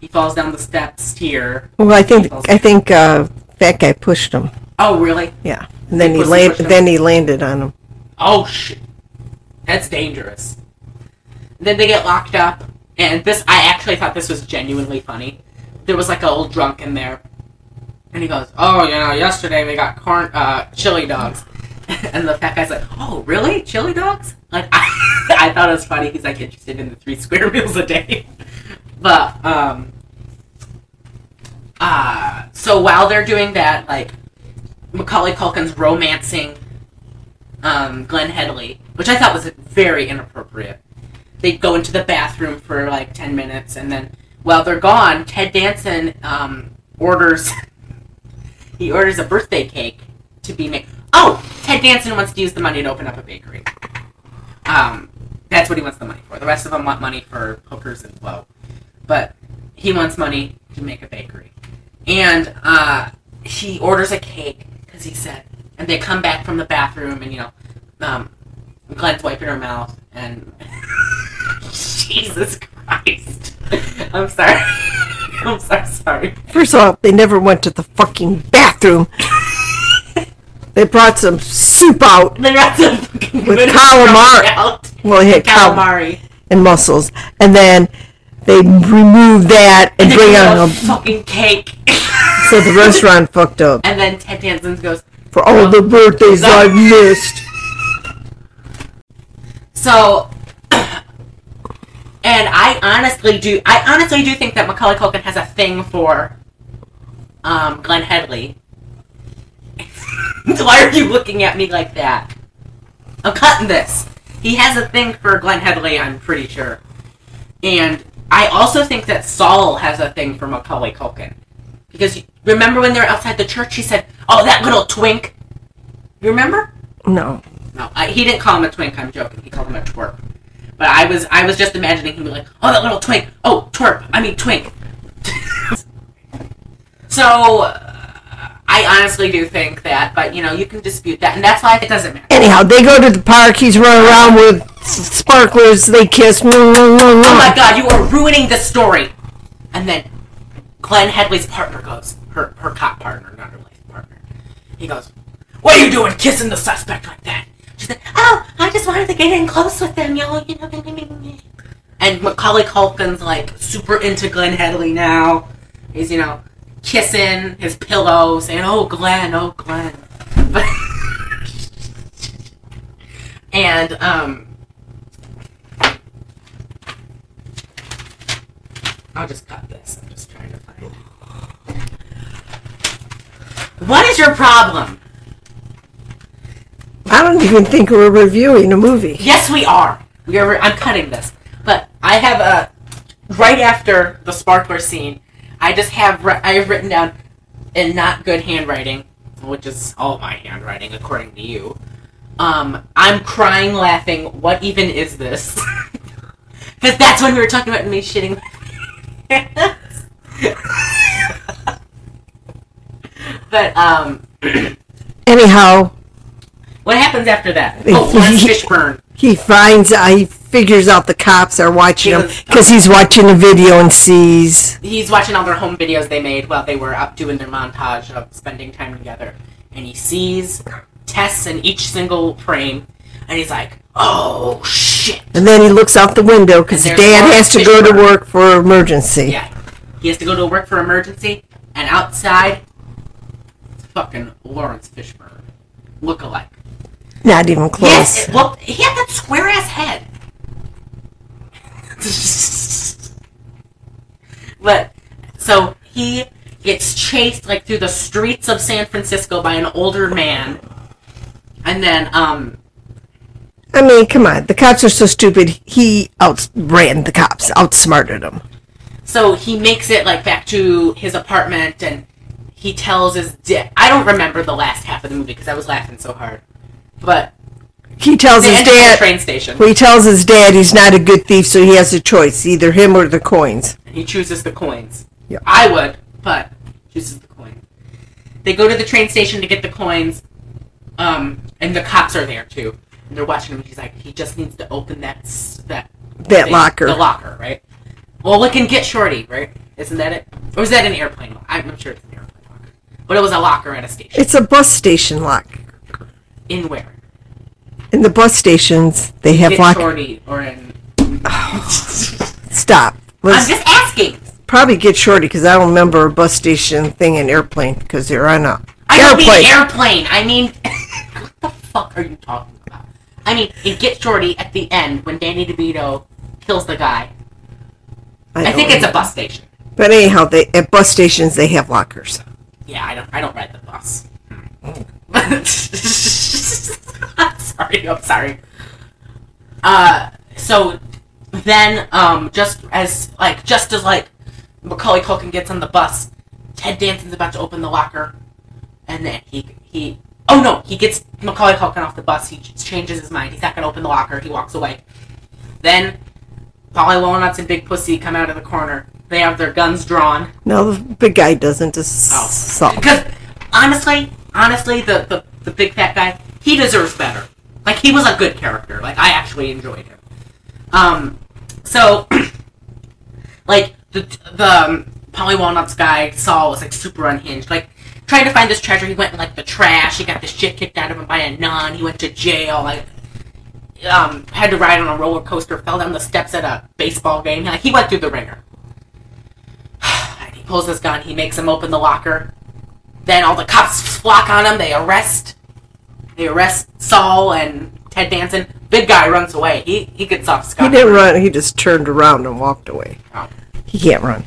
He falls down the steps here. Well, I think I think uh, that guy pushed him. Oh really? Yeah, and then he land, then he landed on him. Oh shit. That's dangerous. Then they get locked up, and this I actually thought this was genuinely funny. There was like an old drunk in there, and he goes, "Oh, you know, yesterday we got corn, uh, chili dogs," and the fat guy's like, "Oh, really, chili dogs?" Like I, I thought it was funny. He's like interested in the three square meals a day, but um, uh, so while they're doing that, like Macaulay Culkin's romancing um, Glenn Headley, which I thought was very inappropriate. They go into the bathroom for like 10 minutes, and then while they're gone, Ted Danson um, orders he orders a birthday cake to be made. Oh, Ted Danson wants to use the money to open up a bakery. Um, that's what he wants the money for. The rest of them want money for hookers and blow, but he wants money to make a bakery, and uh, he orders a cake because he said. And they come back from the bathroom, and you know, um, Glenn's wiping her mouth, and Jesus Christ, I'm sorry, I'm so sorry. First of all, they never went to the fucking bathroom. they brought some soup out. They got some fucking With calamari. out. Well, he had cal- calamari. and mussels, and then they remove that and And bring on a fucking cake. So the restaurant fucked up and then Ted Danson goes, for all the birthdays I've missed. So, I honestly do, I honestly do think that Macaulay Culkin has a thing for um, Glenn Headley. Why are you looking at me like that? I'm cutting this. He has a thing for Glenn Headley, I'm pretty sure. And I also think that Saul has a thing for Macaulay Culkin. Because remember when they were outside the church, he said, Oh, that little twink. You remember? No. No, I, he didn't call him a twink. I'm joking. He called him a twerp. But I was, I was just imagining him be like, "Oh, that little twink. Oh, twerp. I mean twink." so, uh, I honestly do think that, but you know, you can dispute that, and that's why it doesn't matter. Anyhow, they go to the park. He's running around with sparklers. They kiss. Oh my God, you are ruining the story. And then Glenn Headley's partner goes, her her cop partner, not her life partner. He goes, "What are you doing, kissing the suspect like that?" Like, "Oh, I just wanted to get in close with them, y'all." You know. And Macaulay Culkin's like super into Glenn Headley now. He's you know kissing his pillow, saying, "Oh, Glenn, oh, Glenn." and um. I'll just cut this. I'm just trying to find it. What is your problem? I don't even think we're reviewing a movie. Yes, we are. We are. I'm cutting this, but I have a right after the sparkler scene. I just have I have written down in not good handwriting. which is all my handwriting according to you. Um, I'm crying laughing. What even is this? Because that's when we were talking about me shitting but um, Anyhow, what happens after that? Oh, Laurence Fishburne. he finds, uh, he figures out the cops are watching him Because- because he's watching a video and sees. He's watching all their home videos they made while they were up doing their montage of spending time together, and he sees Tess in each single frame, and he's like, "Oh shit!" And then he looks out the window because dad there's has to go to work for emergency. Yeah, he has to go to work for emergency, and outside, it's fucking Laurence Fishburne, look-alike. Not even close. Yes, it, well, he had that square ass head. but so he gets chased like through the streets of San Francisco by an older man, and then um I mean, come on. The cops are so stupid. He outran the cops, outsmarted them. so he makes it like back to his apartment and he tells his dad. I don't remember the last half of the movie because I was laughing so hard, but He tells his end up at the dad. train station. Well, he tells his dad he's not a good thief, so he has a choice: either him or the coins. and he chooses the coins. Yeah. I would, but chooses the coin. They go to the train station to get the coins, um, and the cops are there too. And they're watching him. He's like, he just needs to open that that That thing, locker. the locker, right? Well, look and get Shorty, right? Isn't that it? Or is that an airplane? I'm not sure it's an airplane locker, but it was a locker at a station. It's a bus station lock. In where? In the bus stations, they have Get lock. Shorty or in? Stop. I'm just asking. probably get shorty because I don't remember a bus station thing in airplane because they're on a I don't airplane. mean airplane. I mean, what the fuck are you talking about? I mean, in Get Shorty at the end when Danny DeVito kills the guy. I, don't think it's a bus station. But anyhow, they at bus stations they have lockers. Yeah, I don't. I don't ride the bus. Mm. Sorry. I'm sorry. Uh, so then, um, just as like, just as like Macaulay Culkin gets on the bus, Ted Danson's about to open the locker, and then he he. Oh no, he gets Macaulay Culkin off the bus. He just changes his mind. He's not gonna open the locker. He walks away. Then, Paulie Walnuts and Big Pussy come out of the corner. They have their guns drawn. No, the big guy doesn't. Just Oh. Because honestly, honestly, the, the the big fat guy, he deserves better. Like he was a good character. Like I actually enjoyed him. Um, so like the the um, Paulie Walnuts guy Saul was like super unhinged. Like trying to find this treasure, he went in like the trash. He got the shit kicked out of him by a nun. He went to jail. Like um, had to ride on a roller coaster. Fell down the steps at a baseball game. Like he went through the ringer. He pulls his gun. He makes him open the locker. Then all the cops flock on him. They arrest. They arrest Saul and Ted Danson. Big guy runs away. He he gets off scot. He didn't run. He just turned around and walked away. Oh. He can't run.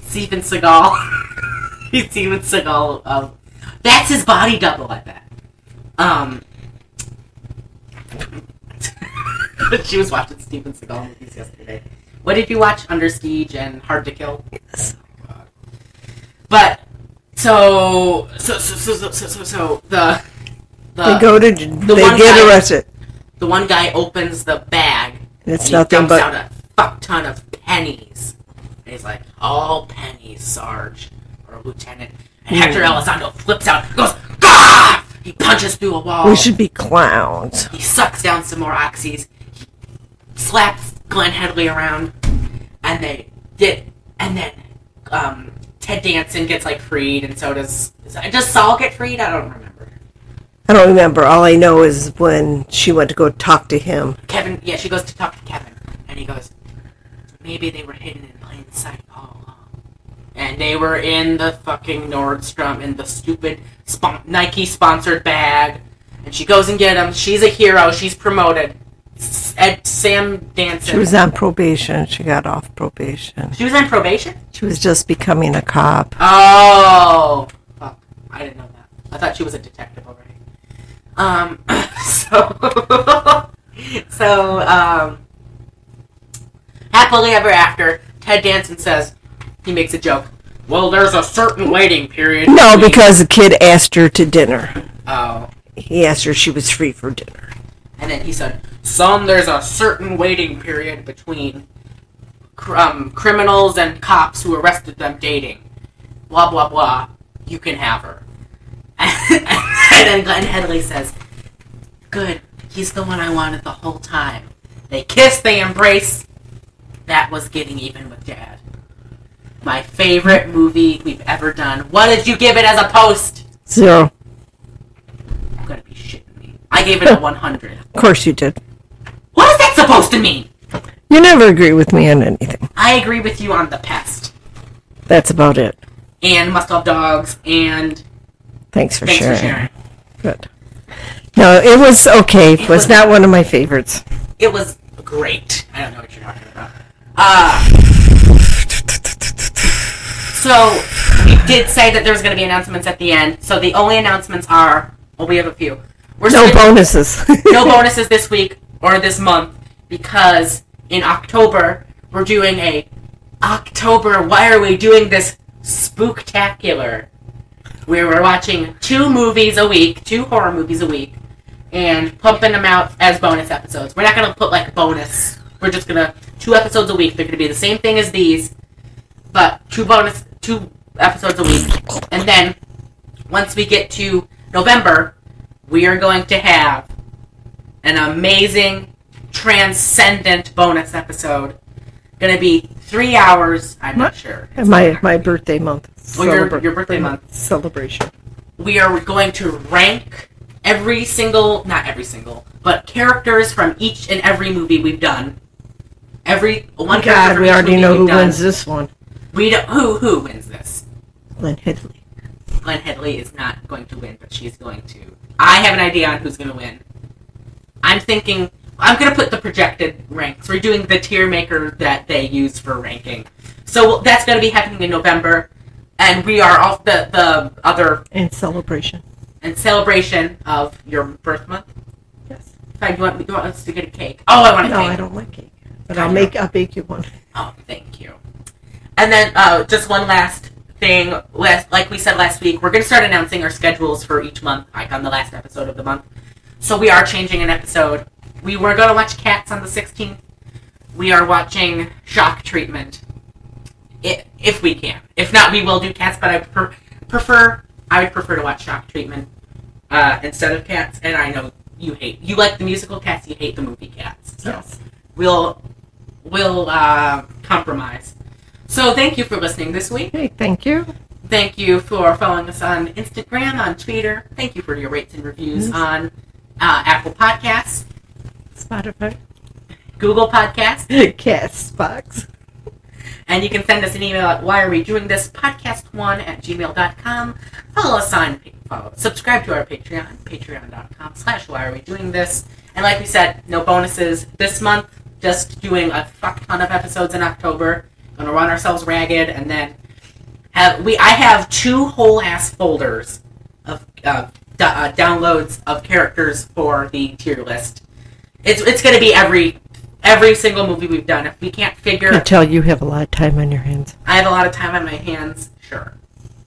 Steven Seagal. He's Steven Seagal. Of that's his body double. I bet. Um. she was watching Steven Seagal movies yesterday. What did you watch? Under Siege and Hard to Kill. Yes. God. But so so so so so, so, so the the They go to. they one get guy- arrested. the one guy opens the bag And it's and nothing but out a fuck ton of pennies. And he's like, all pennies, Sarge or Lieutenant. And Hector Hmm. Elizondo flips out, goes, Gah! He punches through a wall. we should be clowns. He sucks down some more oxys. He slaps Glenn Headley around, and they did. And then um, Ted Danson gets like freed, and so does does Saul get freed? I don't remember. I don't remember. All I know is when she went to go talk to him. Kevin, yeah, she goes to talk to Kevin, and he goes, maybe they were hidden in plain sight all along. And they were in the fucking Nordstrom in the stupid spon- Nike sponsored bag. And she goes and get him. She's a hero. She's promoted. Ed, Sam Danson. She was on probation. She got off probation. She was on probation. She was just becoming a cop. Oh, fuck! I didn't know that. I thought she was a detective already. Um, so, so, um, happily ever after, Ted Danson says he makes a joke. Well, there's a certain waiting period. No, between- because the kid asked her to dinner. Oh. He asked her if she was free for dinner. And then he said, "Son, there's a certain waiting period between cr- um, criminals and cops who arrested them dating. Blah blah blah. You can have her." and then Glenn Headley says, "Good. He's the one I wanted the whole time." They kiss. They embrace. That was getting even with Dad. My favorite movie we've ever done. What did you give it as a post? Zero. I'm gonna be shitting me. I gave it a 100. Of course you did. What is that supposed to mean? You never agree with me on anything. I agree with you on the pest That's about it. and must love dogs and Thanks for thanks sharing. for sharing. Good. No, it was okay. It was not one of my favorites. It was great. I don't know what you're talking about. Uh, so we did say that there was going to be announcements at the end. So the only announcements are well, we have a few. We're No switching- bonuses. no bonuses this week or this month because in October we're doing a October. Why are we doing this spooktacular? Where we're watching two movies a week, two horror movies a week, and pumping them out as bonus episodes. We're not gonna put like bonus. We're just gonna two episodes a week. They're gonna be the same thing as these, but two bonus two episodes a week. And then once we get to November, we are going to have an amazing, transcendent bonus episode. Gonna be three hours. I'm not sure. It's my my birthday month. Oh, your- Celebra- your birthday month. celebration. we are going to rank every single, not every single, but characters from each and every movie we've done. Every one oh character God, we already know who done. wins this one. We don't, who who wins this? Glenn Headley. Glenn Headley is not going to win, but she's going to. I have an idea on who's going to win. I'm thinking I'm going to put the projected ranks. We're doing the tier maker that they use for ranking. So that's going to be happening in November, and we are off the the other And celebration. in celebration of your birth month. Yes. Fine, you want you want us to get a cake? Oh, I want a No, cake. I don't like cake. But I I'll know. make I'll bake you one. Oh, thank you. And then uh, just one last thing. Last, like we said last week, we're going to start announcing our schedules for each month, like on the last episode of the month. So we are changing an episode. We were going to watch Cats on the 16th. We are watching Shock Treatment. I if we can. If not, we will do Cats, but I prefer, prefer I would prefer to watch Shock Treatment uh, instead of Cats. And I know you hate you like the musical Cats, you hate the movie Cats. So Yes. we'll we'll uh, compromise. So thank you for listening this week. Hey, thank you. Thank you for following us on Instagram, on Twitter. Thank you for your rates and reviews on uh, Apple Podcasts, Spotify. Google Podcasts, Castbox. and you can send us an email at why are we doing this podcast1 at gmail.com. Follow us on follow, subscribe to our Patreon, patreon.com slash why are we doing this. And like we said, no bonuses this month, just doing a fuck ton of episodes in October. Gonna run ourselves ragged and then have we I have two whole ass folders of uh, d- uh, downloads of characters for the tier list. It's it's gonna be every every single movie we've done. If we can't figure I tell you have a lot of time on your hands. I have a lot of time on my hands, sure.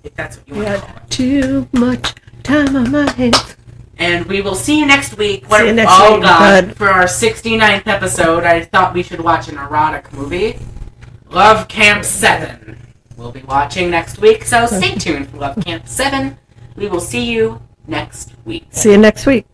If that's what you want to call it. Too much time on my hands. And we will see you next week. See you next oh week, god. bud. For our 69th episode, I thought we should watch an erotic movie. Love Camp 7. We'll be watching next week, so stay tuned for Love Camp 7. We will see you next week. See you next week.